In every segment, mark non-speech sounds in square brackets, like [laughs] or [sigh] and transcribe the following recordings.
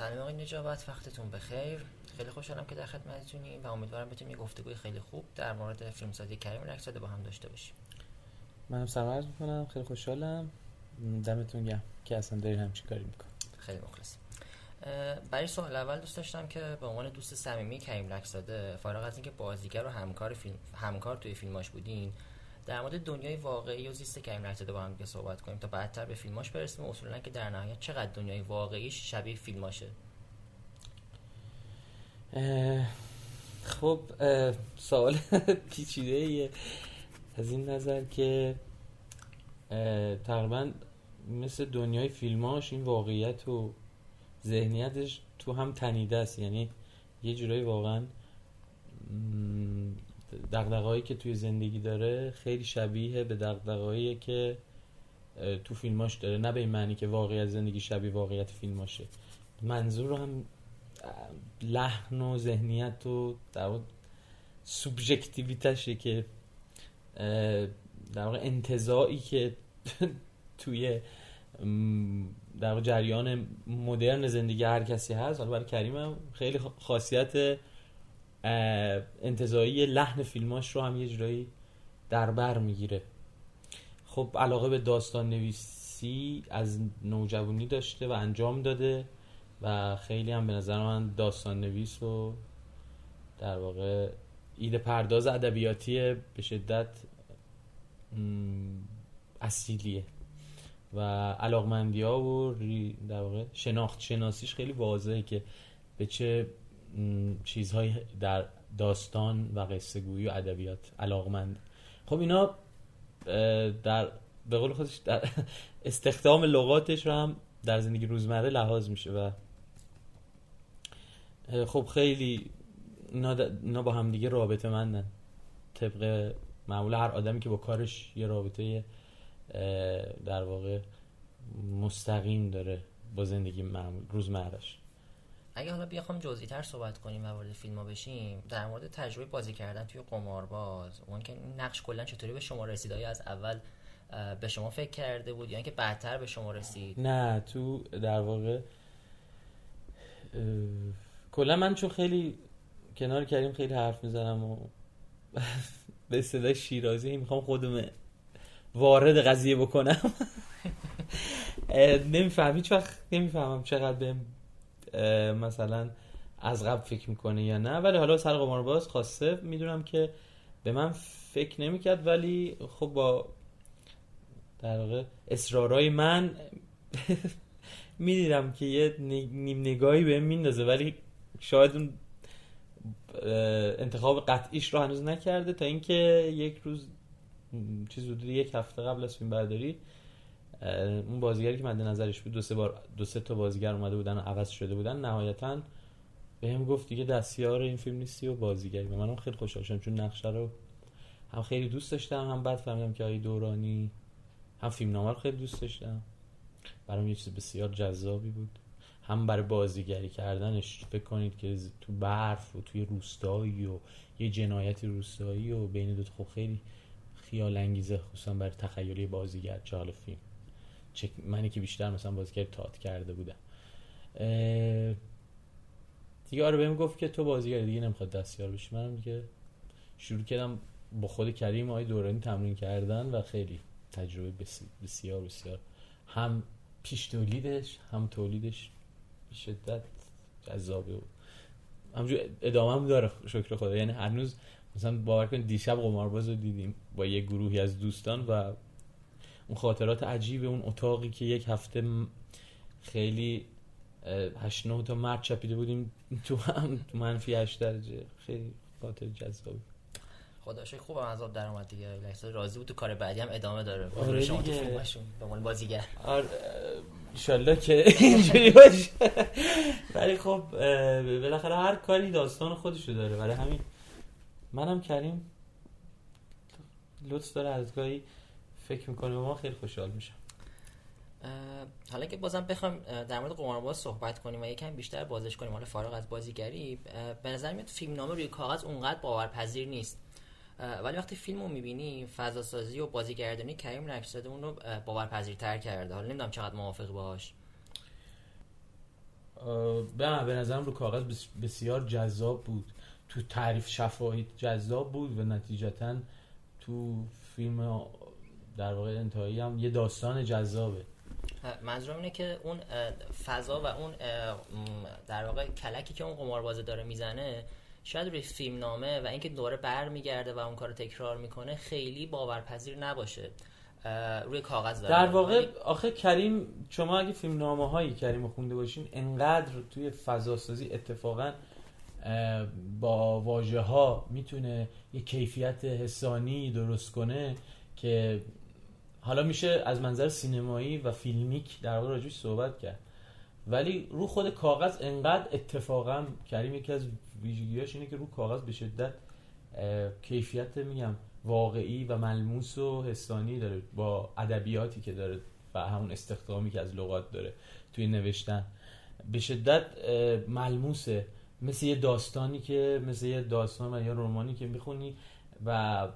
سلام آقای نجابت وقتتون بخیر. خیلی خوشحالم که در خدمتتونیم و امیدوارم بتونیم یه گفتگوی خیلی خوب در مورد فیلمسازی کریم رکزاده با هم داشته باشیم. منم سلام عرض می‌کنم. خیلی خوشحالم. دمتون گرم که اصلا دارین همچین کاری میکن خیلی مخلص. برای سوال اول دوست داشتم که به عنوان دوست صمیمی کریم رکزاده فارغ از اینکه بازیگر و همکار فیلم همکار توی فیلماش بودین در مورد دنیای واقعی و زیست کریم رکزاده با هم دیگه صحبت کنیم تا بعدتر به فیلماش برسیم. و اصولا که در نهایت چقدر دنیای واقعیش شبیه فیلماشه؟ خب سوال [laughs] پیچیده ایه از این نظر که تقریبا مثل دنیای فیلماش این واقعیت و ذهنیتش تو هم تنیده است. یعنی یه جورایی واقعا دقدقایی که توی زندگی داره خیلی شبیه به دقدقایی که تو فیلماش داره. نه به این معنی که واقعیت زندگی شبیه واقعیت فیلماشه. منظور هم لحن و ذهنیت و در سوبژکتیویتشه که در واقع انتظاعی که [laughs] توی در جریان مدرن زندگی هر کسی هست. حالا برای کریم هم خیلی خاصیت انتظایی لحن فیلماش رو هم یه جورایی در بر می‌گیره. خب علاقه به داستان نویسی از نوجوانی داشته و انجام داده و خیلی هم به نظر من داستان نویس و در واقع ایده پرداز ادبیاتی به شدت اصیلیه و علاقمندی ها و در واقع شناخت شناسیش خیلی واضحه که به چه چیزهایی در داستان و قصه گویی و ادبیات علاقمند. خب اینا در به قول خودش در [laughs] استخدام لغاتش رو هم در زندگی روزمره لحاظ میشه و خب خیلی اینا با هم دیگه رابطه مندن. طبق معمول هر آدمی که با کارش یه رابطه در واقع مستقیم داره با زندگی معمول روزمرش اگه حالا بیاخوام جزئی تر صحبت کنیم و وارد فیلم ها بشیم در مورد تجربه بازی کردن توی قمارباز اون که این نقش کلا چطوری به شما رسید؟ از اول به شما فکر کرده بود یا اینکه بعدتر به شما رسید؟ نه تو در واقع کلا من چون خیلی کنار کریم خیلی حرف می‌زنم و [laughs] به صدای شیرازی می‌خوام خودم وارد قضیه بکنم. [laughs] نمیفهم هیچ وقت نمی‌فهمم چقدر به مثلا از قبل فکر می‌کنه یا نه. ولی حالا سر قمار باز خواسته می‌دونم که به من فکر نمی‌کرد ولی خب با در واقع اصرارای من [laughs] می‌دیدم که یه نیم نگاهی به میندازه. ولی شاید اون انتخاب قطعیش رو هنوز نکرده. تا اینکه یک روز چیز حدود یک هفته قبل از فیلم برداری اون بازیگری که مد نظرش بود دو سه بار دو سه تا بازیگر اومده بودن و عوض شده بودن نهایتا بهم گفت دیگه دستیار این فیلم نیستی و بازیگری. و منم خیلی خوشحال شدم چون نقشه رو هم خیلی دوست داشتم هم بعد فهمیدم که آقای دورانی هم فیلم نامه رو خیلی دوست داشتم. برام یه چیز بسیار جذابی بود. هم برای بازیگری کردنش فکر کنید که تو برف و توی روستایی و یه جنایتی روستایی و بین دو خب خیلی خیال انگیزه خصوصا برای تخیلی بازیگر چه فیلم. منی که بیشتر مثلا بازیگر تات کرده بودم. دیگه آره بهم گفت که تو بازیگر دیگه نمی‌خواد دستیار بشی. منم دیگه شروع کردم با خود کریم آقای دورانی تمرین کردن و خیلی تجربه بسیار بسیار. هم پیش تولیدش هم تولیدش به شدت جذابه. و همجور ادامه هم داره. شکر خدا. یعنی هنوز مثلا باور کن دیشب قمارباز رو دیدیم با یه گروهی از دوستان و اون خاطرات عجیب اون اتاقی که یک هفته خیلی هشت نه تا مرد چپیده بودیم تو هم تو منفی هشت درجه. خیلی خاطر جذابی. خدا شکر خوبم از آب در اومد دیگه. لحظه راضی بود تو کار بعدی هم ادامه داره. آره شما تو فیلمشون به عنوان بازیگر. آره انشالله که اینجوری باشه. ولی خب بالاخره هر کاری داستان خودشو داره. برای همین منم کریم لطف داره از گاهی فکر می‌کنه ما؟ خیلی خوشحال میشم. حالا که بازم بخوام در مورد قمارباز صحبت کنیم و یکم بیشتر بازش کنیم حالا فارغ از بازیگری به نظر میاد فیلم نامه روی کاغذ اونقدر باورپذیر نیست. ولی وقتی فیلم رو می‌بینی فضا سازی و بازیگردانی کریم رکساده اون رو باورپذیرتر کرده. حالا نمی‌دونم چقدر موافق باهاش. به به نظرم رو کاغذ بس- بسیار جذاب بود. تو تعریف شفاهی جذاب بود و نتیجتا تو فیلم در واقع انتهایی هم یه داستان جذابه. منظورم اینه که اون فضا و اون در واقع کلکی که اون قماربازه داره می‌زنه شاید روی فیلم نامه و اینکه دوره بر میگرده و اون کار تکرار می‌کنه خیلی باورپذیر نباشه. روی کاغذ داره. در واقع آخه کریم شما اگه فیلم نامه هایی کریم خونده باشین انقدر توی فضا سازی اتفاقا با واژه ها می‌تونه یه کیفیت حسانی درست کنه که حالا میشه از منظر سینمایی و فیلمیک در واقع راجعش صحبت کرد. ولی رو خود کاغذ انقدر اتفاقا کریم یکی از ویژگیاش اینه که رو کاغذ به شدت کیفیت میگم واقعی و ملموس و حسانی داره با ادبیاتی که داره و همون استخدامی که از لغات داره توی نوشتن. به شدت ملموسه. مثل یه داستانی که مثل یه داستان و یا رومانی که می‌خونی و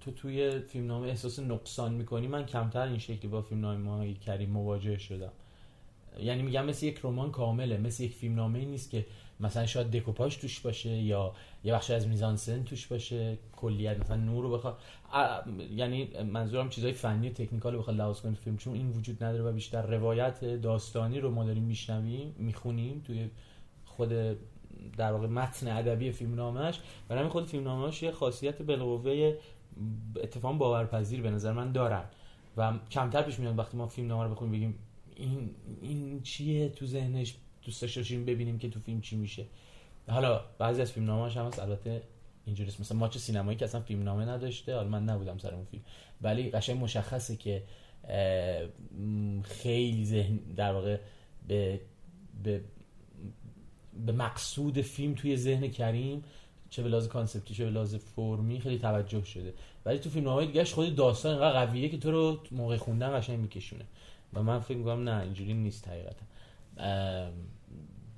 تو توی فیلمنامه احساس نقصان می‌کنی؟ من کمتر این شکلی با فیلمنامه کریم مواجه شدم. یعنی میگم مثل یک رمان کامله مثل یک فیلمنامه ای نیست که مثلا شاید دکوپاژ توش باشه یا یه بخش از میزانسن توش باشه کلیت مثلا نور رو بخواد. یعنی منظورم چیزای فنی و تکنیکال رو بخواد لحاظ کنیم فیلم چون این وجود نداره و بیشتر روایت داستانی رو ما داریم میشنویم می‌خونیم توی خود در واقع متن ادبی فیلمنامهش برای همین خود فیلمنامهش یه خاصیت بالقوه اتفاق باورپذیر به نظر من دارن. و کمتر پیش میاد وقتی ما فیلمنامه رو بخونیم بگیم این این چیه تو ذهنش؟ دوست داشته باشیم ببینیم که تو فیلم چی میشه. حالا بعضی از فیلمنامه‌هاش هم هست. البته اینجوریست مثلا ماچ سینمایی که اصلا فیلمنامه نداشته حالا من نبودم سر اون فیلم. ولی قشنگ مشخصه که خیلی ذهن در واقع به به به مقصود فیلم توی ذهن کریم چه به لحاظ کانسپتی چه به لحاظ فرمی خیلی توجه شده. ولی تو فیلم های دیگهش خود داستان اینقدر قویه که تو رو موقع خوندن قشنگ میکشونه. و من فکر می‌کنم نه اینجوری نیست حقیقتا.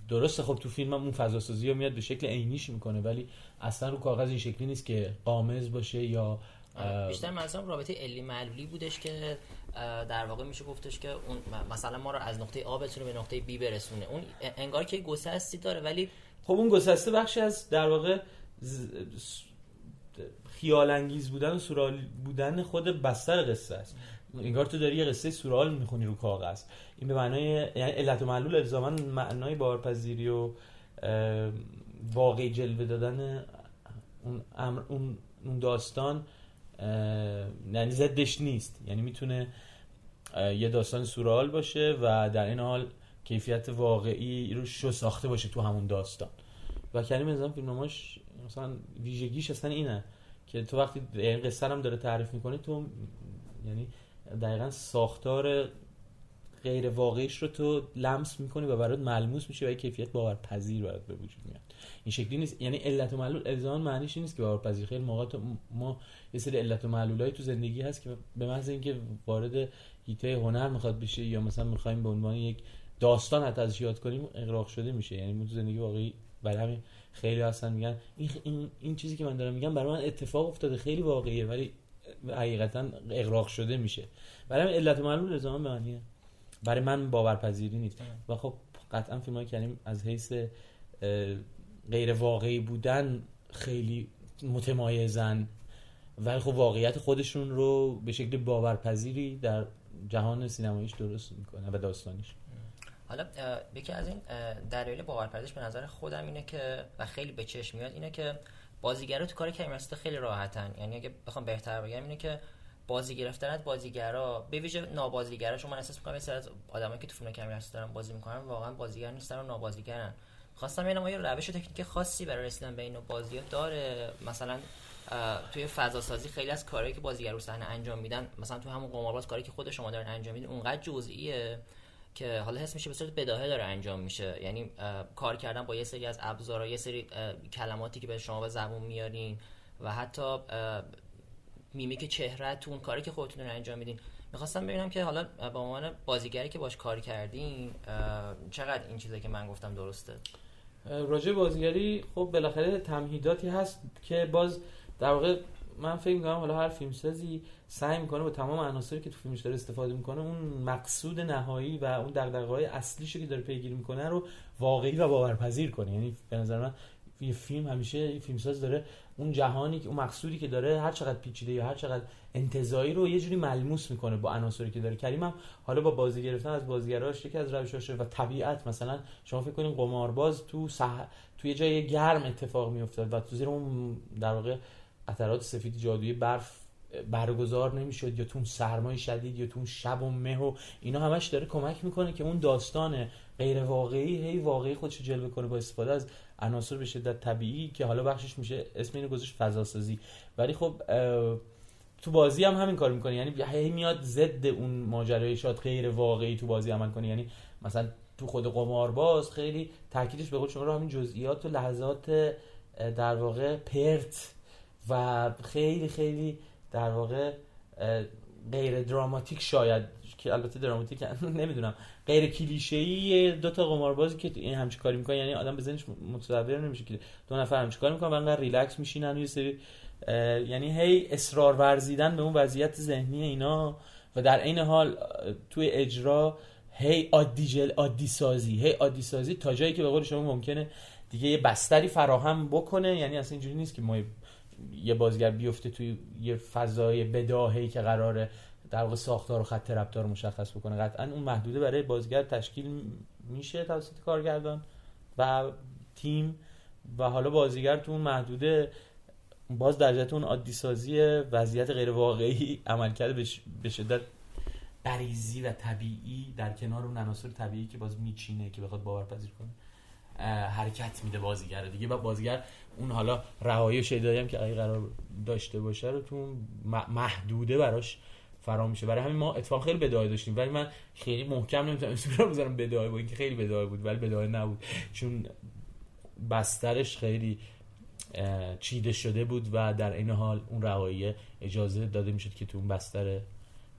درسته خب تو فیلم هم اون فضا سازی رو میاد به شکل عینیش می‌کنه ولی اصلا رو کاغذ این شکلی نیست که قامز باشه یا اه، بیشتر منظورم رابطه علی معلولی بودش که در واقع میشه گفتش که اون مثلا ما رو از نقطه A بتونه به نقطه B برسونه. اون انگار که گسستی داره ولی خب اون گسسته بخشی از در واقع خیال انگیز بودن و سورال بودن خود بستر قصه است. انگار تو داری یه قصه سورال می‌خونی رو کاغذ. این به معنای یعنی علت و معلول الزاما معنای بارپذیری و واقعی جلوه دادن اون امر اون داستان یعنی ضدش نیست. یعنی می‌تونه یه داستان سورال باشه و در این حال کیفیت واقعی رو شو ساخته باشه تو همون داستان. و کریم نظام فیلمنامه‌اش مثلا ویژگیش اصلا اینه که تو وقتی این قصه هم داره تعریف می‌کنه تو یعنی دقیقا ساختار غیر واقعیش رو تو لمس می‌کنی و برات ملموس میشه و یه کیفیت باورپذیر برات به وجود میاد. این شکلی نیست. یعنی علت و معلول الزاما معنیش این نیست که باورپذیر. خیلی موقع ما یه سری علت و معلولای تو زندگی هست که به محض اینکه وارد هیته هنر می‌خواد بشه یا مثلا می‌خوایم به عنوان یک داستان حتی ازش یاد کنیم اقراق شده میشه. یعنی ما تو زندگی واقعی برای همین خیلی هستن میگن این, این, این چیزی که من دارم میگم برای من اتفاق افتاده خیلی واقعیه ولی حقیقتا اقراق شده میشه. برای همین علت و معلول الزاما به معنیه. برای من باورپذیری نیست. و خب قطعا فیلم های کریم از حیث غیر واقعی بودن خیلی متمایزن ولی خب واقعیت خودشون رو به شکل باورپذیری در جهان سینماییش درست می‌کنه و داستانیش. حالا یکی از این دلایل باورپذیرش به نظر خودم اینه که و خیلی به چشم میاد اینه که بازیگرا تو کار کریم راسته خیلی راحتن. یعنی اگه بخوام بهتر بگم اینه که بازی گرفتن از بازیگرا به ویژه نابازیگرا چون من احساس می‌کنم یه از آدمایی که تو فیلم راسته دارن بازی می‌کنن واقعا بازیگر نیستن و نابازیگرن. خواستم ببینم آیا روش و تکنیک خاصی برای رسیدن به این بازی داره؟ مثلا توی فضا سازی خیلی از کارهایی که بازیگر رو صحنه انجام میدن مثلا تو همون قمارباز کاری که خود شما دارن انجام میدین اونقدر جزئیه که حالا حس میشه به صورت بداهه داره انجام میشه. یعنی کار کردن با یه سری از ابزارها یه سری کلماتی که به شما به زبون میارین و حتی اه، میمیک چهرهتون کاری که خودتون دارین انجام میدین می‌خواستم ببینم که حالا به عنوان بازیگری که باش کار کردین چقدر این چیزایی که من گفتم درسته؟ راجع بازیگری خب بالاخره تمهیداتی هست که باز در واقع من فکر می‌کنم حالا هر فیلمسازی سعی می‌کنه با تمام عناصری که تو فیلمش داره استفاده می‌کنه اون مقصود نهایی و اون دغدغه‌های اصلیشو که داره پیگیری می‌کنه رو واقعی و باورپذیر کنه. یعنی به نظر من یه فیلم همیشه یه فیلمساز داره. اون جهانی که اون مقصودی که داره هر چقدر پیچیده یا هر چقدر انتزاعی رو یه جوری ملموس می‌کنه با عناصری که داره. کریم هم حالا با بازی گرفتن از بازیگراش یکی از روشاش و طبیعت مثلا شما فکر کنین قمارباز تو سح... تو یه جای گرم اتفاق میافتاد و تو زیر اون در واقع قطرات سفید جادویی برف برگزار نمی‌شد یا تو اون سرمای شدید یا تو اون شب و مه و اینا همش داره کمک می‌کنه که اون داستان غیر واقعی هی واقعی خودش جلوه کنه با استفاده از عناصر به شدت طبیعی که حالا بخشش میشه اسم اینو گذاشت فضا سازی ولی خب تو بازی هم همین کار می‌کنه. یعنی هی میاد ضد اون ماجرای شاد غیر واقعی تو بازی عمل کنه. یعنی مثلا تو خود قمارباز خیلی تاکیدش به قول شما رو همین جزئیات و لحظات در واقع پرت و خیلی خیلی در واقع غیر دراماتیک شاید که البته دراماتیک [laughs] نمی‌دونم. غیر کلیشه ای دو تا قماربازی که این همچین کاری می‌کنن یعنی آدم به ذهنش متصور نمیشه که دو نفر همچین کاری می‌کنن و انقدر ریلکس میشینن یه سری یعنی هی اصرار ورزیدن به اون وضعیت ذهنی اینا. و در عین حال توی اجرا هی عادی جل عادی سازی هی عادی سازی تا جایی که به قول شما ممکنه دیگه یه بستری فراهم بکنه. یعنی اصلا اینجوری نیست که ما یه بازیگر بیفته توی یه فضای بداهی که قراره در واقع ساختار و خط رفتار مشخص بکنه. قطعا اون محدوده برای بازیگر تشکیل میشه توسط کارگردان و تیم. و حالا بازیگر تو اون محدوده باز در اون عادی سازی وضعیت غیر واقعی عمل کرده به شدت بریزی و طبیعی در کنار اون عناصر طبیعی که باز میچینه که بخواد باورپذیر کنه. حرکت میده بازیگر دیگه و بازیگر اون حالا رهایی شیدایی هم که اگه قرار داشته باشه رو تو محدوده براش فرام میشه. برای همین ما اتفاق خیلی بدایه داشتیم. ولی من خیلی محکم نمی‌تونم اسم رو بذارم بدایه با اینکه خیلی بدایه بود ولی بدایه نبود. چون بسترش خیلی چیده شده بود و در این حال اون رهایی اجازه داده می‌شد که تو اون بستر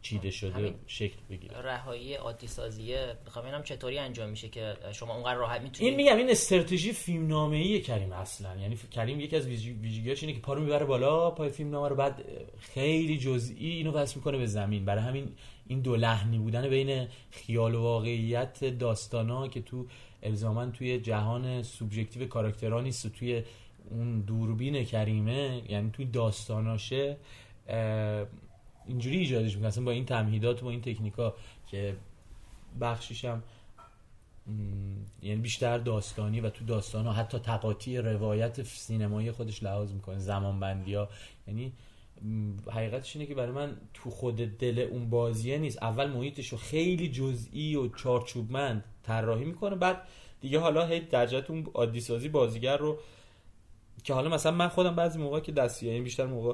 چیده شده شکل بگیره. رهایی عادی سازیه می‌خوام ببینم چطوری انجام میشه که شما اونقدر راحت می‌تونید این میگم این استراتژی فیلمنامه ای کریم اصلا. یعنی کریم یکی از ویژگیاش اینه که پارو می‌بره بالا پای فیلمنامه رو بعد خیلی جزئی اینو وصل می‌کنه به زمین. برای همین این دو لحنی بودن بین خیال و واقعیت داستانا که تو الزاما توی جهان سوبژکتیو کاراکترها نیست و توی اون دوربین کریمه یعنی توی داستاناشه اینجوری ایجادش می‌کنه. با این تمهیدات و با این تکنیکا که بخشیش هم یعنی بیشتر داستانی و تو داستان ها حتی تقاطی روایت سینمایی خودش لحاظ می‌کنه زمان بندی ها یعنی حقیقتش اینه که برای من تو خود دل اون بازیه نیست. اول محیطش رو خیلی جزئی و چارچوبمند طراحی می‌کنه بعد دیگه حالا هی درجت اون عادی سازی بازیگر رو که حالا مثلا من خودم بعضی موقع که دستیه این بیشتر موقع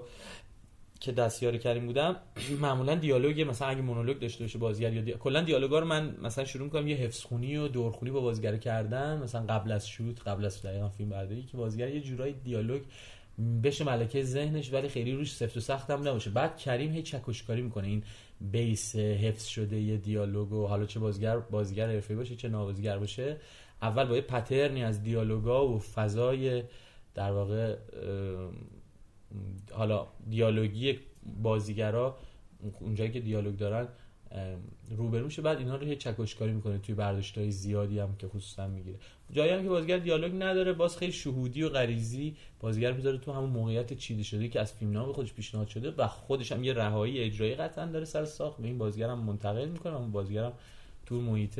که دستیار کریم بودم [clears throat] معمولا دیالوگ مثلا اگه مونولوگ داشته باشه بازیگر یا دی... کلا دیالوگا رو من مثلا شروع می‌کنم یه حفظ خونی و دورخونی با بازیگر کردن مثلا قبل از شوت قبل از دقیقا فیلم برداری که بازیگر یه جورای دیالوگ بشه ملکه ذهنش ولی خیلی روش سفت و سخت هم نباشه. بعد کریم هی چکشکاری می‌کنه. این بیس حفظ شده یه دیالوگ و حالا چه بازیگر بازیگر حرفه‌ای باشه چه نوازیگر باشه. اول با یه پترنی از دیالوگا و فضای در واقع حالا دیالوگی بازیگرا اونجایی که دیالوگ دارن روبرو میشه. بعد اینا رو یه چکشکاری می‌کنه. توی های زیادی هم که خصوصا می‌گیره. جایی هم که بازیگر دیالوگ نداره باز خیلی شهودی و غریزی بازیگر می‌ذاره تو همون موقعیت چیده شده که از فیلم به خودش پیشنهاد شده و خودش هم یه رهایی اجرایی قطعا داره سر ساخت. به این بازیگر منتقل می‌کنه. اون بازیگر تو محیط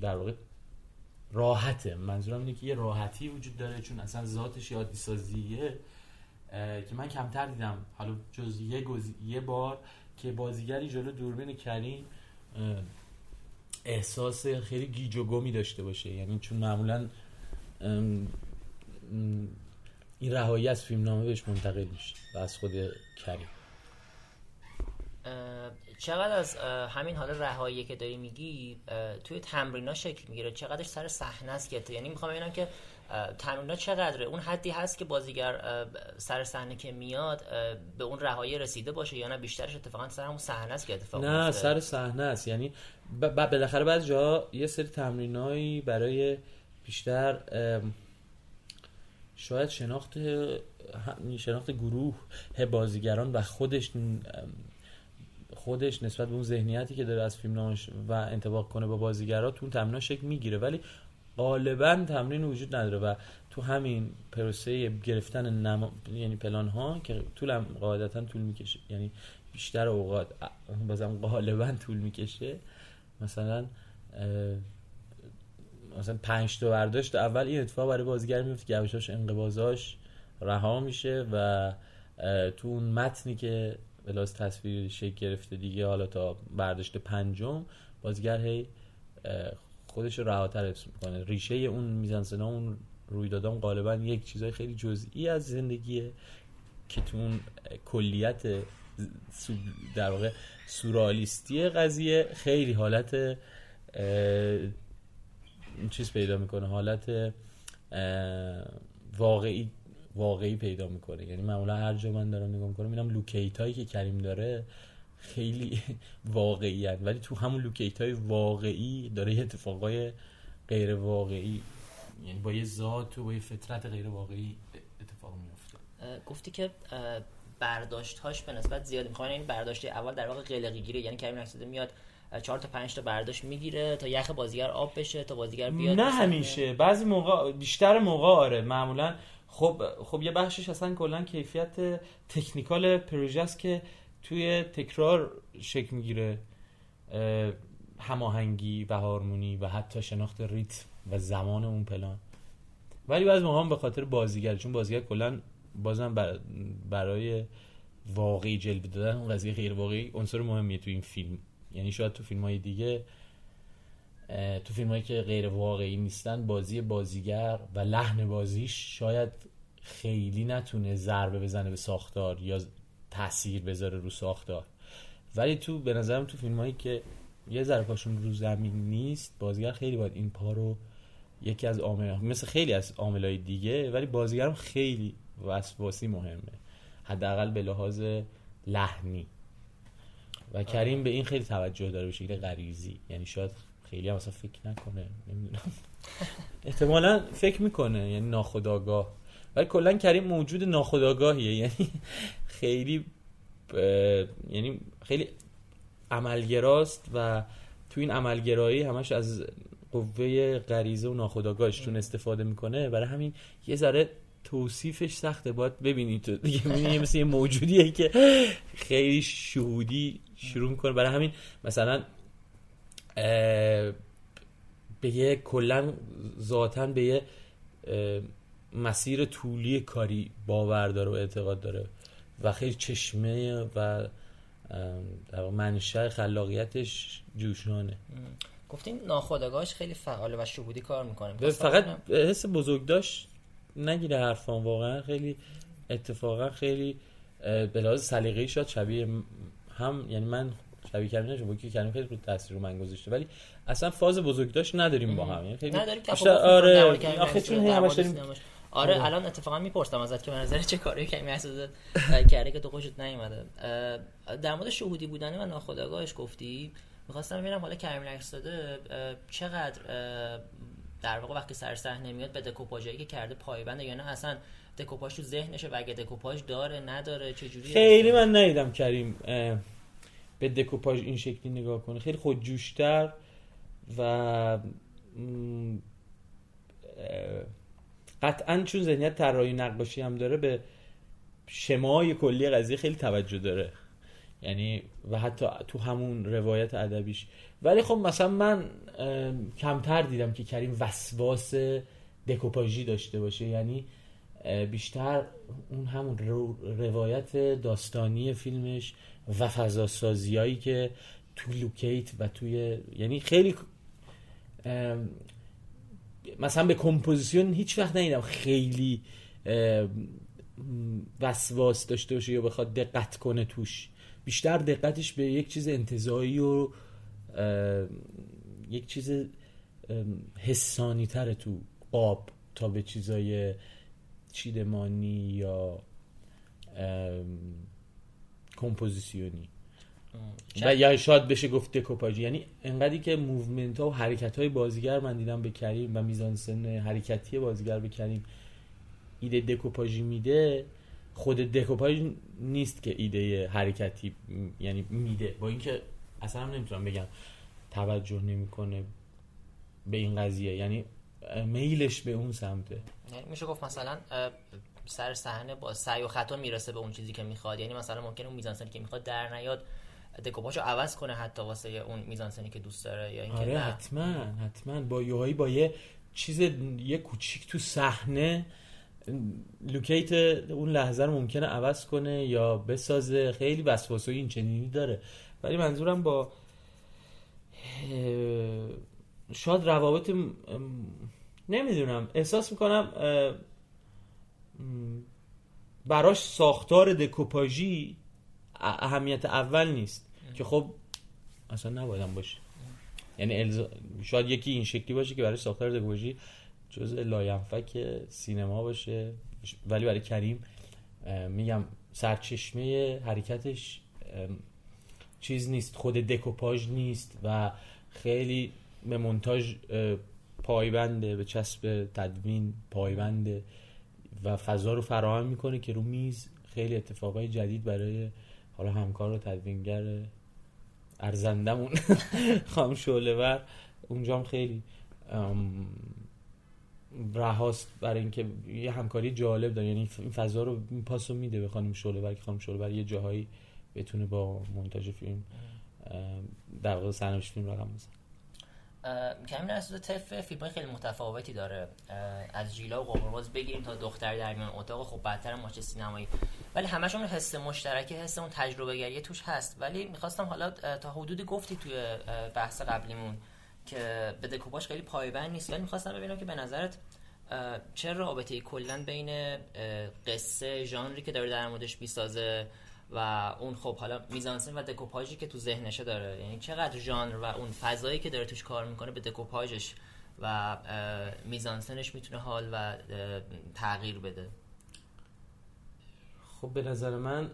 در واقع راحته. منظورم اینه که یه راحتی وجود داره چون اصلا ذاتش یادی سازیه که من کمتر دیدم. حالا جز یه, یه بار که بازیگری جلو دوربین کریم احساس خیلی گیج و گمی داشته باشه. یعنی چون معمولا این رهایی از فیلم نامه بهش منتقل میشه و از خود کریم. چقدر از همین حال رهایی که داری میگی توی تمرینا شکل می‌گیره چقدرش سر صحنه است که یعنی می‌خوام ببینم که تمرینا چقدره. اون حدی هست که بازیگر سر صحنه که میاد به اون رهایی رسیده باشه یا نه؟ بیشترش اتفاقا سر همون صحنه است که اتفاق نه سر صحنه است. یعنی بالاخره بعضی جا یه سری تمرینایی برای بیشتر شاید شناخت شناخت گروه بازیگران و خودش خودش نسبت به اون ذهنیتی که داره از فیلم و انتباق کنه با بازیگرا تو اون تمرین شکل می‌گیره. ولی غالبا تمرین وجود نداره و تو همین پروسه گرفتن نما... یعنی پلان ها که طول قاعدتا طول می‌کشه. یعنی بیشتر اوقات بازم غالبا طول می‌کشه. مثلا مثلا پنج تا برداشت اول این اتفاق برای بازیگر میفته که انقبازاش رها میشه و تو اون متنی که بلاس تصویر شکل گرفته دیگه حالا تا برداشت پنجم بازیگر هی خودش رو رهاتر حفظ می‌کنه. ریشه اون میزنسنا اون رویدادام غالبا یک چیزای خیلی جزئی از زندگیه که تو اون کلیت در واقع سوررئالیستی قضیه خیلی حالت چیز پیدا می‌کنه حالت واقعی واقعی پیدا می‌کنه. یعنی معمولا هر جا من دارم نگاه می‌کنم می‌بینم لوکیشن هایی که کریم داره خیلی [laughs] واقعی‌ان. ولی تو همون لوکیشن های واقعی داره یه اتفاقای غیر واقعی یعنی با یه ذات و با یه فطرت غیر واقعی اتفاق میفته گفتی که برداشت هاش به نسبت زیاد می‌خوان این برداشت اول در واقع قلقی گیره یعنی کریم نکسده میاد چهار تا پنج تا برداشت می‌گیره تا یخ بازیگر آب بشه تا بازیگر بیاد نه همیشه. بعضی موقع بیشتر موقع آره. معمولا خب خب یه بخشش اصلا کلا کیفیت تکنیکال پروژه است که توی تکرار شکل می‌گیره هماهنگی و هارمونی و حتی شناخت ریتم و زمان اون پلان. ولی بعضی موقع به خاطر بازیگر چون بازیگر کلا بازم برای واقعی جلوه دادن اون قضیه غیر واقعی عنصر مهمیه تو این فیلم. یعنی شاید تو فیلم های دیگه تو فیلم هایی که غیر واقعی نیستن بازی بازیگر و لحن بازیش شاید خیلی نتونه ضربه بزنه به ساختار یا تاثیر بذاره رو ساختار. ولی تو به نظرم تو فیلم هایی که یه ذره پاشون رو زمین نیست بازیگر خیلی باید این پا رو یکی از عامل مثل خیلی از عاملای دیگه ولی بازیگرم خیلی وسواسی مهمه. حداقل به لحاظ لحنی. و کریم به این خیلی توجه داره به شکل غریزی. یعنی شاید خیلی هم فکر نکنه نمی‌دونم. [laughs] احتمالا فکر می‌کنه یعنی ناخداگاه ولی کلا کریم موجود ناخداگاهیه [laughs] یعنی خیلی یعنی خیلی عملگراست و تو این عملگرایی همش از قوه غریزه و ناخداگاهش چون استفاده می‌کنه. برای همین یه ذره توصیفش سخته. باید ببینید. تو دیگه مثل یه موجودیه که خیلی شهودی شروع می‌کنه. برای همین مثلا به یه کلا ذاتا به یه مسیر طولی کاری باور داره و اعتقاد داره و خیلی چشمه و در منشأ خلاقیتش جوشانه. گفتین ناخودآگاهش خیلی فعاله و شهودی کار می‌کنه. فقط حس بزرگ داشت نگیره حرفان واقعا خیلی اتفاقا خیلی به لحاظ سلیقه‌ای شاد شبیه هم یعنی من شبیه کردن با که کردیم خیلی رو تاثیر رو من گذاشته. ولی اصلا فاز بزرگ داشت نداریم با هم. یعنی خیلی نداریم آره آخه چون همش داریم آره, آره. الان اتفاقا می‌پرسم ازت که به نظر چه کاری کمی اساس کرده که تو خوشت نیومده. در مورد شهودی بودن و ناخودآگاهش گفتی. می‌خواستم ببینم حالا کریم داده چقدر در واقع وقتی سر صحنه میاد به دکوپاژی که کرده پایبنده یا نه اصلا دکوپاژ تو ذهنشه و اگه دکوپاژ داره نداره چه جوری خیلی من ندیدم کریم به دکوپاژ این شکلی نگاه کنه. خیلی خودجوشتر و قطعا چون ذهنیت طراحی نقاشی هم داره به شمای کلی قضیه خیلی توجه داره. یعنی و حتی تو همون روایت ادبیش. ولی خب مثلا من کمتر دیدم که کریم وسواس دکوپاژی داشته باشه. یعنی بیشتر اون همون روایت داستانی فیلمش و فضا سازیایی که تو لوکیشن و توی یعنی خیلی مثلا به composition هیچ وقت ندیدم خیلی وسواس داشته باشه یا بخواد دقت کنه توش. بیشتر دقتش به یک چیز انتزاعی و یک چیز احساسی تره تو قاب تا به چیزای چیدمانی یا کمپوزیسیونی. و یا شاید بشه گفت دکوپاژی یعنی انقدری که movement ها و حرکت های بازیگر من دیدم به کریم و میزانسن حرکتی بازیگر به کریم ایده دکوپاژی میده خود دکوپاژ نیست که ایده حرکتی یعنی میده. با اینکه اصلا هم نمی‌تونم بگم توجه نمی‌کنه به این قضیه. یعنی میلش به اون سمته. یعنی میشه گفت مثلا سر صحنه با سعی و خطا می‌رسه به اون چیزی که می‌خواد. یعنی مثلا ممکنه اون میزانسنی که می‌خواد در نیاد دکوپاژو عوض کنه حتی واسه اون میزانسنی که دوست داره یا اینکه آره حتما حتما. با یوهایی با یه چیز یه کوچیک تو صحنه لوکیت اون لحظه رو ممکنه عوض کنه یا بسازه. خیلی وسواس این چنینی داره. ولی منظورم با شاید روابط نمی‌دونم. احساس می‌کنم براش ساختار دکوپاژی اهمیت اول نیست. که خب اصلا نبایدم باشه. یعنی شاید یکی این شکلی باشه که برای ساختار دکوپاژی جزء لاینفک سینما باشه. ولی برای کریم میگم سرچشمه حرکتش چیز نیست. خود دکوپاژ نیست و خیلی به مونتاژ پایبنده به چسب تدوین پایبنده و فضا رو فراهم می‌کنه که رو میز خیلی اتفاقای جدید برای حالا همکار و تدوینگر ارزندمون. [laughs] خام شعله اونجا هم خیلی رهاست برای اینکه یه همکاری جالب داره. یعنی این فضا رو این پاسو میده به خانم شعله بر که خانم شعله یه جاهایی بتونه با مونتاژ فیلم در واقع سرنوشت فیلم رقم بزنه. کمی رسول تف فیلم خیلی متفاوتی داره. از جیلا و قمرباز بگیریم تا دختر در میان اتاق. خب بدتر ماچ سینمایی. ولی همشون حس مشترکی حس اون تجربه گری توش هست. ولی می‌خواستم حالا تا حدودی گفتی توی بحث قبلیمون که به دکوپاش خیلی پایبند نیست. ولی می‌خواستم ببینم که به نظرت چه رابطه کلا بین قصه ژانری که داره در موردش می‌سازه و اون خب حالا میزانسن و دکوپاژی که تو ذهنشه داره. یعنی چقدر ژانر و اون فضایی که داره توش کار می‌کنه به دکوپاژش و میزانسنش می‌تونه حال و تغییر بده. خب به نظر من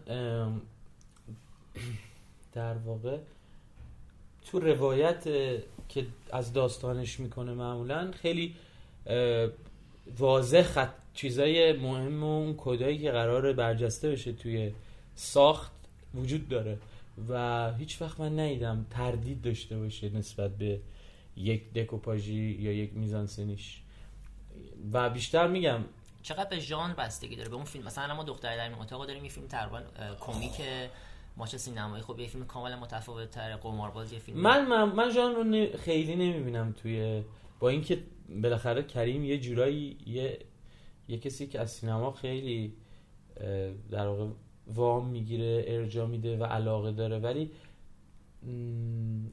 در واقع تو روایت که از داستانش می‌کنه معمولا خیلی واضح خط چیزای مهم و اون کدایی که قرار برجسته بشه توی ساخت وجود داره و هیچ وقت من ندیدم تردید داشته باشه نسبت به یک دکوپاژی یا یک میزانسنیش. و بیشتر میگم چقدر به ژانر بستگی داره؟ به اون فیلم. مثلا ما دختر در این اتاق داریم یه فیلم تقریبا کمیک ماچ سینمایی. خب یه فیلم کاملا متفاوت تر قمارباز یه فیلم. من من, من ژانر رو خیلی نمی‌بینم توی با اینکه بالاخره کریم یه جورایی یه یه کسی که از سینما خیلی در واقع وام می‌گیره ارجا میده و علاقه داره. ولی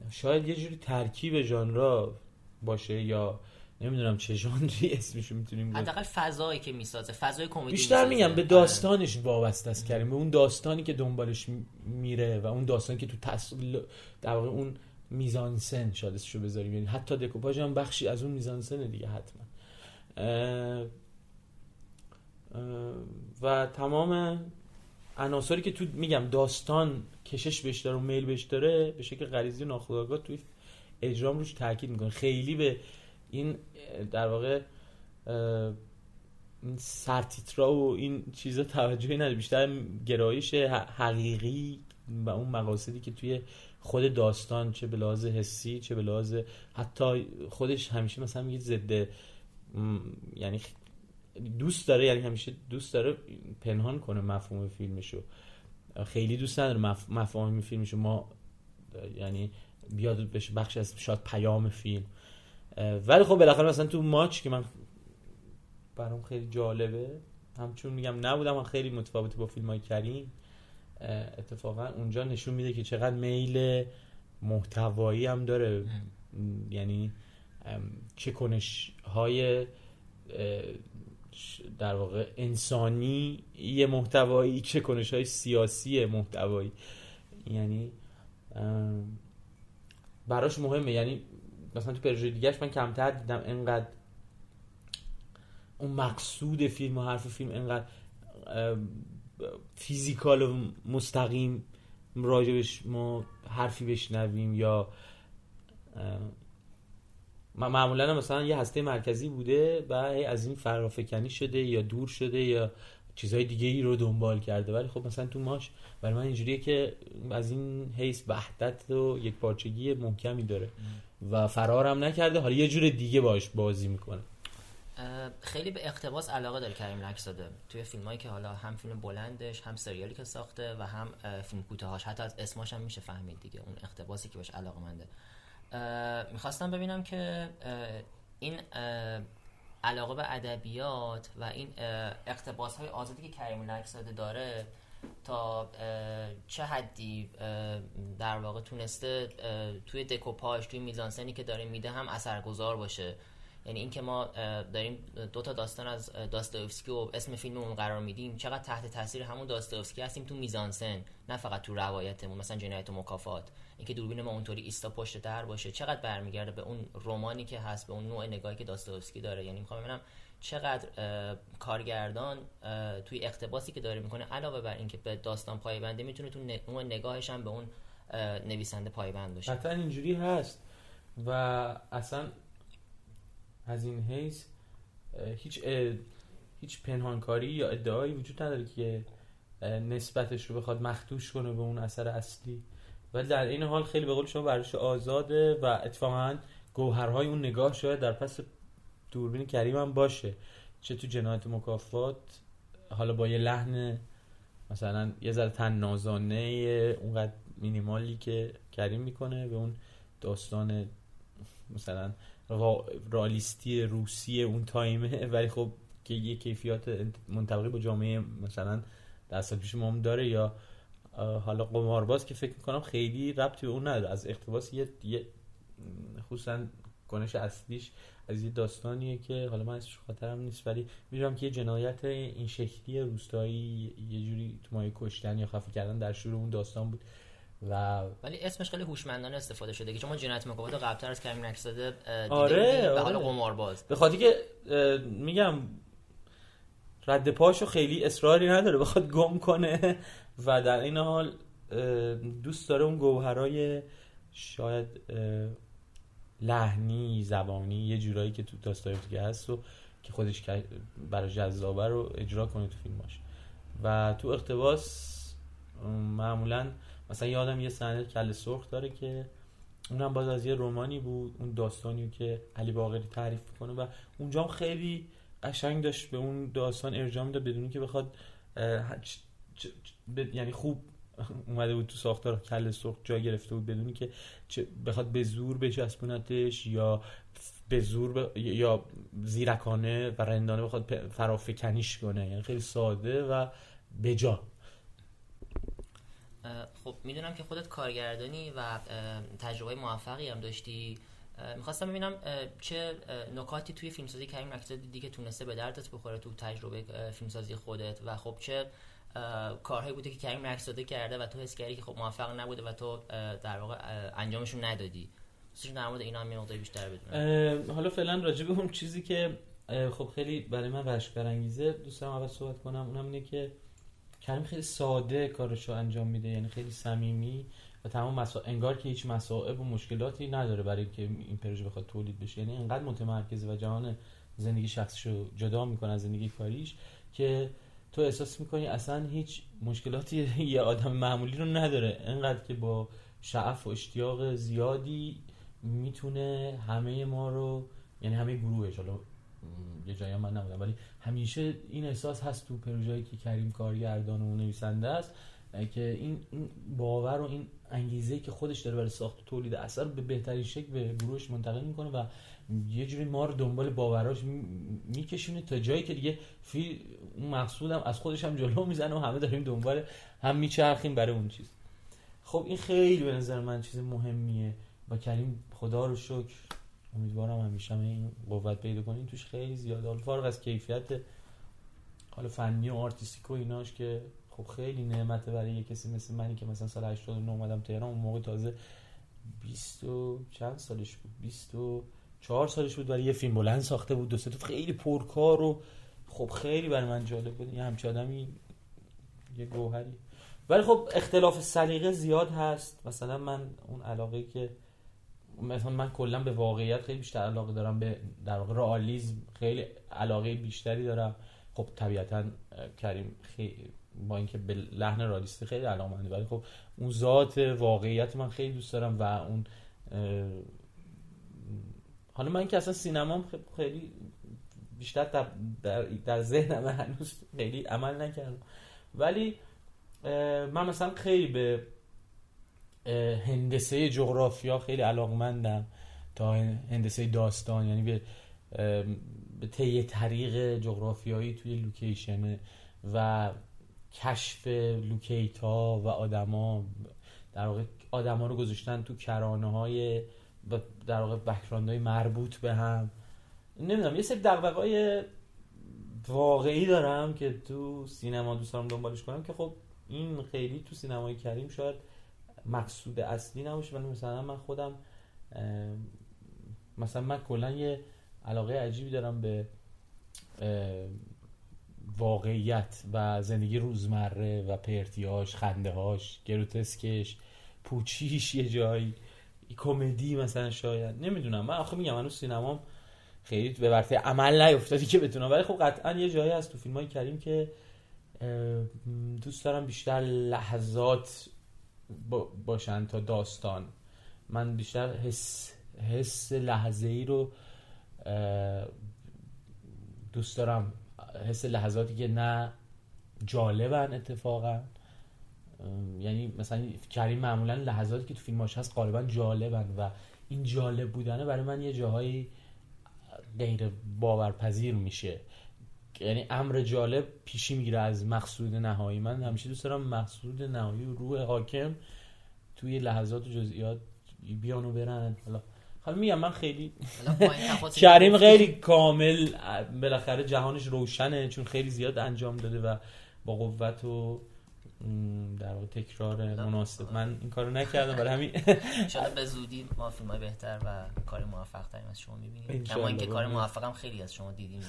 شاید یه جوری ترکیب ژانرا باشه یا نمی‌دونم چه ژانری اسمشو می‌تونیم حداقل فضایی که می‌سازه فضای کمدی بیشتر میگم به آره. داستانش وابسته است کریم. به اون داستانی که دنبالش میره و اون داستانی که تو تصویر در واقع اون میزانسن شادشو بذاریم. یعنی حتی دکوپاژ هم بخشی از اون میزانسن دیگه حتما. و تمام عناصری که تو میگم داستان کشش بهش داره و میل بهش داره به شکل غریزی ناخودآگاه توی اجرام روش تاکید می‌کنه. خیلی به این در واقع این سرتیترا و این چیزا توجهی نداره. بیشتر گرایش حقیقی و اون مقاصدی که توی خود داستان چه به لحاظ حسی چه به لحاظ حتی خودش همیشه مثلا میگه ضد یعنی دوست داره یعنی همیشه دوست داره پنهان کنه مفهوم فیلمشو. خیلی دوست نداره مف... مفاهیم فیلمشو. ما یعنی بیاد بشه بخش از شاید پیام فیلم. ولی خب بالاخره مثلا تو ماچ که من برام خیلی جالبه همچون میگم نبودم من خیلی متفاوت با فیلم های کریم اتفاقا اونجا نشون میده که چقدر میل محتوایی هم داره. یعنی چه کنش های در واقع انسانی یه محتوایی چه کنش های سیاسی محتوایی. یعنی براش مهمه. یعنی مثلا تو پروژه دیگهش من کمتر دیدم انقدر اون مقصود فیلم و حرف فیلم انقدر فیزیکال و مستقیم راجبش ما حرفی بشنویم یا معمولا مثلا یه هسته مرکزی بوده و از این فرافکنی شده یا دور شده یا چیزهای دیگه ای رو دنبال کرده. ولی خب مثلا تو ماش برای من اینجوریه که از این حیث وحدت و یک پارچگی محکمی داره و فرارم نکرده. حالا یه جور دیگه باش بازی می‌کنه. خیلی به اقتباس علاقه داره کریم لکزاده توی فیلم هایی که حالا هم فیلم بلندش هم سریالی که ساخته و هم فیلم کوتاهاش. حتی از اسماش هم میشه فهمید دیگه. اون اقتباسی که بهش علاقه منده می‌خواستم ببینم که این علاقه به ادبیات و این اقتباس های آزادی که کریم لکزاده داره تا چه حدی در واقع تونسته توی دکوپاژ توی میزانسنی که داره میده هم اثرگذار باشه. یعنی اینکه ما داریم دو تا داستان از داستایوفسکی و اسم فیلممون قرار میدیم. چقدر تحت تاثیر همون داستایوفسکی هستیم تو میزانسن نه فقط تو روایتمون مثلا جنایت و مکافات. اینکه دوربین ما اونطوری ایستا پشت در باشه چقدر برمیگرده به اون رمانی که هست به اون نوع نگاهی که داستایوفسکی داره. یعنی می‌خوام ببینم چقدر کارگردان توی اقتباسی که داره می‌کنه علاوه بر اینکه به داستان پایبنده می‌تونه تو نوع نگاهش هم به اون نویسنده پایبند باشه. قطعا اینجوری هست. و اصلا از این حیث هیچ هیچ پنهانکاری یا ادعایی وجود نداره که نسبتش رو بخواد مختوش کنه به اون اثر اصلی. ولی در این حال خیلی به قول شما ورش آزاده و اتفاقا گوهرهای اون نگاه شاید در پس دوربین کریم هم باشه. چه تو جنایت مکافات حالا با یه لحن مثلا یه ذره تن نازانه اونقدر مینیمالی که کریم می‌کنه به اون داستان مثلا رالیستی روسی اون تایمه. [laughs] ولی خب که یه کیفیات منطبقی با جامعه مثلا در سال پیش ما داره یا حالا قمارباز که فکر می‌کنم خیلی ربطی به اون نداره. از اقتباس یه, یه خصوصا کنش اصلیش از یه داستانیه که حالا من ازش خاطرم نیست ولی می‌دونم که یه جنایت این شکلی روستایی یه جوری تو مایه کشتن یا خفه کردن در شروع اون داستان بود. و ولی اسمش خیلی هوشمندانه استفاده شده که چون ما جنایت مکافات قبلتر از کریم نکساده آره به حال آره. قمارباز به خاطر که میگم رد پاشو خیلی اصراری نداره بخواد گم کنه [laughs] و در این حال دوست داره اون گوهرای شاید لحنی زبانی یه جورایی که تو داستایوفسکی هست و که خودش برای جذابه رو اجرا کنه تو فیلماش و تو اقتباس معمولا مثلا یادم یه صحنه کل سرخ داره که اونم باز از یه رومانی بود اون داستانی که علی باقری تعریف کنه و اونجا خیلی قشنگ داشت به اون داستان ارجاع می‌داد بدون که بخواد یعنی خوب [laughs] اومده بود تو ساختار کل سرخ جا گرفته بود بدونی که بخواد به زور بچسبونتش یا به زور یا زیرکانه و رندانه بخواد فرافکنیش کنه. یعنی خیلی ساده و بجا. خب می‌دونم که خودت کارگردانی و تجربه موفقی هم داشتی. می‌خواستم ببینم چه نکاتی توی فیلمسازی کریم نکته دیدی که تونسته به دردت بخوره تو تجربه فیلمسازی خودت و خب چه کارهایی بوده که کریم نکساده کرده و تو حس کردی که خب موفق نبوده و تو در واقع انجامشون ندادی. در مورد اینا هم یه بیشتر بدونم حالا فعلا راجع به اون چیزی که خب خیلی برای من وحشت برانگیزه دوست دارم اول صحبت کنم. اونم اینه که کریم خیلی ساده کارشو انجام میده یعنی خیلی صمیمی و تمام مسا... انگار که هیچ مسائب و مشکلاتی نداره برای که این پروژه بخواد تولید بشه. یعنی انقدر متمرکز و جهان زندگی شخصیشو جدا می‌کنه از زندگی کاریش که تو احساس می‌کنی اصلا هیچ مشکلاتی [laughs] یه آدم معمولی رو نداره. انقدر که با شعف و اشتیاق زیادی می‌تونه همه ما رو یعنی همه گروهش حالا یه جایی من نبودم. ولی همیشه این احساس هست تو پروژه‌ای که کریم کارگردان و نویسنده است که این باور و این انگیزه که خودش داره برای ساخت و تولید اثر به بهترین شکل به گروهش منتقل می‌کنه و یه جوری ما رو دنبال باوراش میکشونه تا جایی که دیگه فی اون مقصودم از خودش هم جلو می‌زنه و همه داریم دنبال هم میچرخیم برای اون چیز. خب این خیلی به نظر من چیز مهمیه با کریم خدا رو شکر امیدوارم همیشه این قوت پیدا کنین. توش خیلی زیاد حالا فارغ از کیفیت حالا فنی و artistic و ایناش که خب خیلی نعمته برای یه کسی مثل منی که مثلا سال 89 اومدم تهران اون موقع تازه 20 و چند سالش بود؟ 20 و چهار سالش بود برای یه فیلم بلند ساخته بود. دو سه خیلی پرکار و خب خیلی برای من جالب بود. یه همچه آدمی یه گوهری. ولی خب اختلاف سلیقه زیاد هست. مثلا من اون علاقه که مثلا من کلا به واقعیت خیلی بیشتر علاقه دارم به در واقع رئالیسم خیلی علاقه بیشتری دارم. خب طبیعتا کریم خیلی با اینکه به لحن رادیستی خیلی علاقه ولی خب اون ذات واقعیت من خیلی دوست دارم و اون حالا من که اصلا سینما خیلی بیشتر در, در, در ذهنم هنوز خیلی عمل نکردم. ولی من مثلا خیلی به هندسه جغرافیا خیلی علاقمندم تا هندسه داستان یعنی به به طی طریق جغرافیایی توی لوکیشن و کشف لوکیشن ها و آدما در واقع آدما رو گذاشتن تو کرانه های در واقع background های مربوط به هم. نمی‌دونم یه سری دغدغه‌های واقعی دارم که تو سینما دوست دارم دنبالش کنم که خب این خیلی تو سینمای کریم شاید مقصود اصلی نباشه ولی مثلا من خودم مثلا من کلا یه علاقه عجیبی دارم به واقعیت و زندگی روزمره و پرتیاش خنده هاش گروتسکش پوچیش یه جایی کمدی مثلا شاید. نمی‌دونم. من آخه میگم منو سینمام خیلی به ورطه عمل نیفتادی که بتونم. ولی خب قطعا یه جایی هست تو فیلم های کریم که دوست دارم بیشتر لحظات باشن تا داستان. من بیشتر حس, حس لحظه ای رو دوست دارم. حس لحظاتی که نه جالبن اتفاقا. یعنی مثلا کریم معمولا لحظاتی که تو فیلماش هست غالبا جالبن و این جالب بودنه برای من یه جاهایی غیر باورپذیر میشه. یعنی امر جالب پیشی می‌گیره از مقصود نهایی. من همیشه دوست دارم مقصود نهایی و روح حاکم توی لحظات و جزئیات بیان و برن. حالا حالا میگم من خیلی [laughs] کریم خیلی کامل بالاخره جهانش روشنه چون خیلی زیاد انجام داده و با قوت و در واقع تکرار مناسب. من این کارو نکردم برای همین. ان به زودی ما فیلم بهتر و کار موفق تریم از شما می‌بینیم. اما اینکه کار موفقم خیلی از شما دیدیم.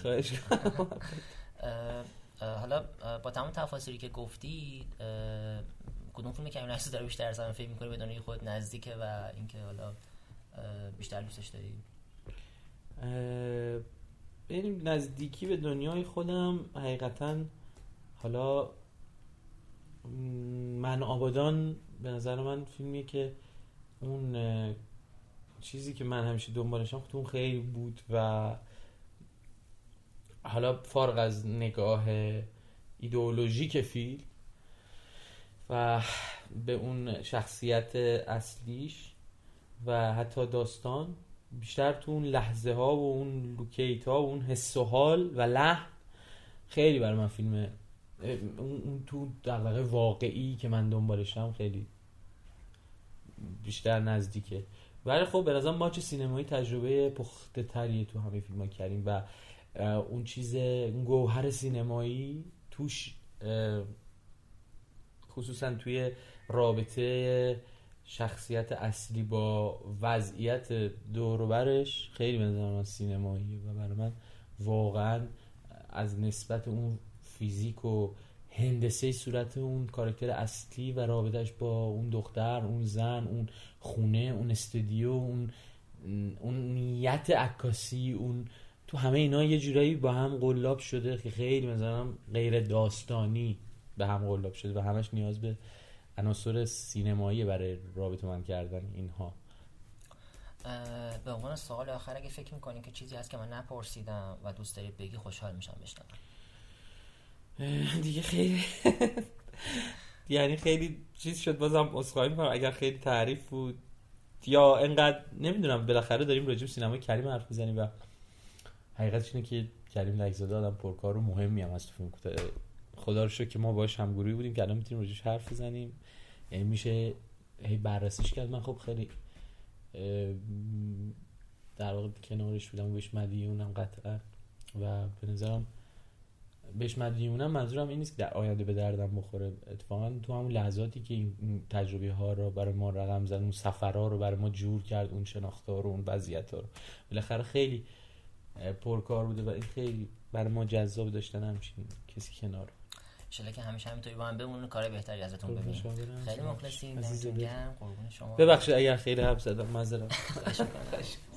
حالا با تمام تفاصیلی که گفتی کدوم فیلم کمی نفسی داره بیشتر از همه فکر می‌کنی بدون خود نزدیکه و اینکه حالا بیشتر دوستش داری؟ بریم نزدیکی به دنیای خودم حقیقتا حالا من آبادان به نظر من فیلمیه که اون چیزی که من همیشه دنبالشم تو اون خیلی بود و حالا فارغ از نگاه ایدئولوژیک فیلم و به اون شخصیت اصلیش و حتی داستان بیشتر تو اون لحظه ها و اون لوکیت ها و اون حس و حال و لحن خیلی برای من فیلم اون تو دقیقه واقعی که من دنبالشم خیلی بیشتر نزدیکه. ولی خب به نظرم ماچ سینمایی تجربه پخته تریه تو همه فیلم ها کردیم و اون چیز اون گوهر سینمایی توش خصوصا توی رابطه شخصیت اصلی با وضعیت دوروبرش خیلی به نظر سینمایی و برای من واقعا از نسبت اون فیزیک و هندسه صورت اون کاراکتر اصلی و رابطش با اون دختر اون زن اون خونه اون استودیو اون اون نیت عکاسی اون تو همه اینا یه جورایی با هم قلاب شده که خیلی مثلا غیر داستانی به هم قلاب شده و همش نیاز به عناصر سینمایی برای رابطه من کردن اینها. به عنوان سوال آخر اگه فکر می‌کنین که چیزی هست که من نپرسیدم و دوست دارید بگی خوشحال میشم بشنوم. دیگه خیلی [laughs] یعنی خیلی چیز شد بازم اصخایی می‌کنم. اگر خیلی تعریف بود یا انقدر نمی‌دونم بالاخره داریم راجب سینمای کریم حرف می‌زنیم و حقیقتش اینه که کریم لگزاده آدم پرکار و مهمی هم از فیلم خدا رو شکر که ما باش همگروهی بودیم که الان می‌تونیم راجبش حرف بزنیم. یعنی میشه هی بررسیش کرد. من خب خیلی در واقع کنارش بودم و بهش مدیونم قطعا. و به نظرم بهش مدیونم منظورم این نیست که در آینده به دردم بخوره اتفاقا تو همون لحظاتی که این تجربه ها رو برای ما رقم زد اون سفرها رو برای ما جور کرد اون شناخته رو اون وضعیت ها رو بالاخره خیلی پرکار بوده و این خیلی برای ما جذاب داشتن همچین کسی کنار انشالله که همیشه همینطوری با هم بمونن کار بهتری ازتون قربون ببینیم. خیلی مخلصیم دمتون. گرم قربون شما ببخشید اگر خیلی حرف زدم معذرت. [laughs]